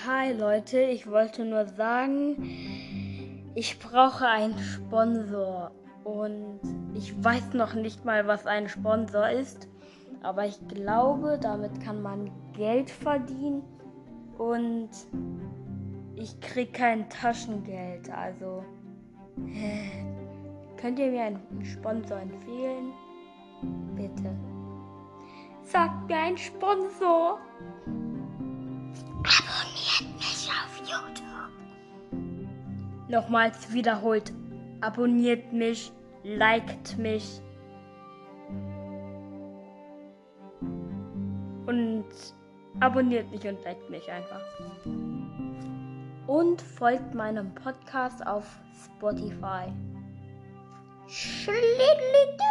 Hi Leute, ich wollte nur sagen, ich brauche einen Sponsor und ich weiß noch nicht mal, was ein Sponsor ist, aber ich glaube, damit kann man Geld verdienen und ich kriege kein Taschengeld. Also könnt ihr mir einen Sponsor empfehlen? Bitte. Sagt mir einen Sponsor. Abonniert Nochmals wiederholt. Abonniert mich, liked mich. Und abonniert mich und liked mich einfach. Und folgt meinem Podcast auf Spotify. Schlittlittle.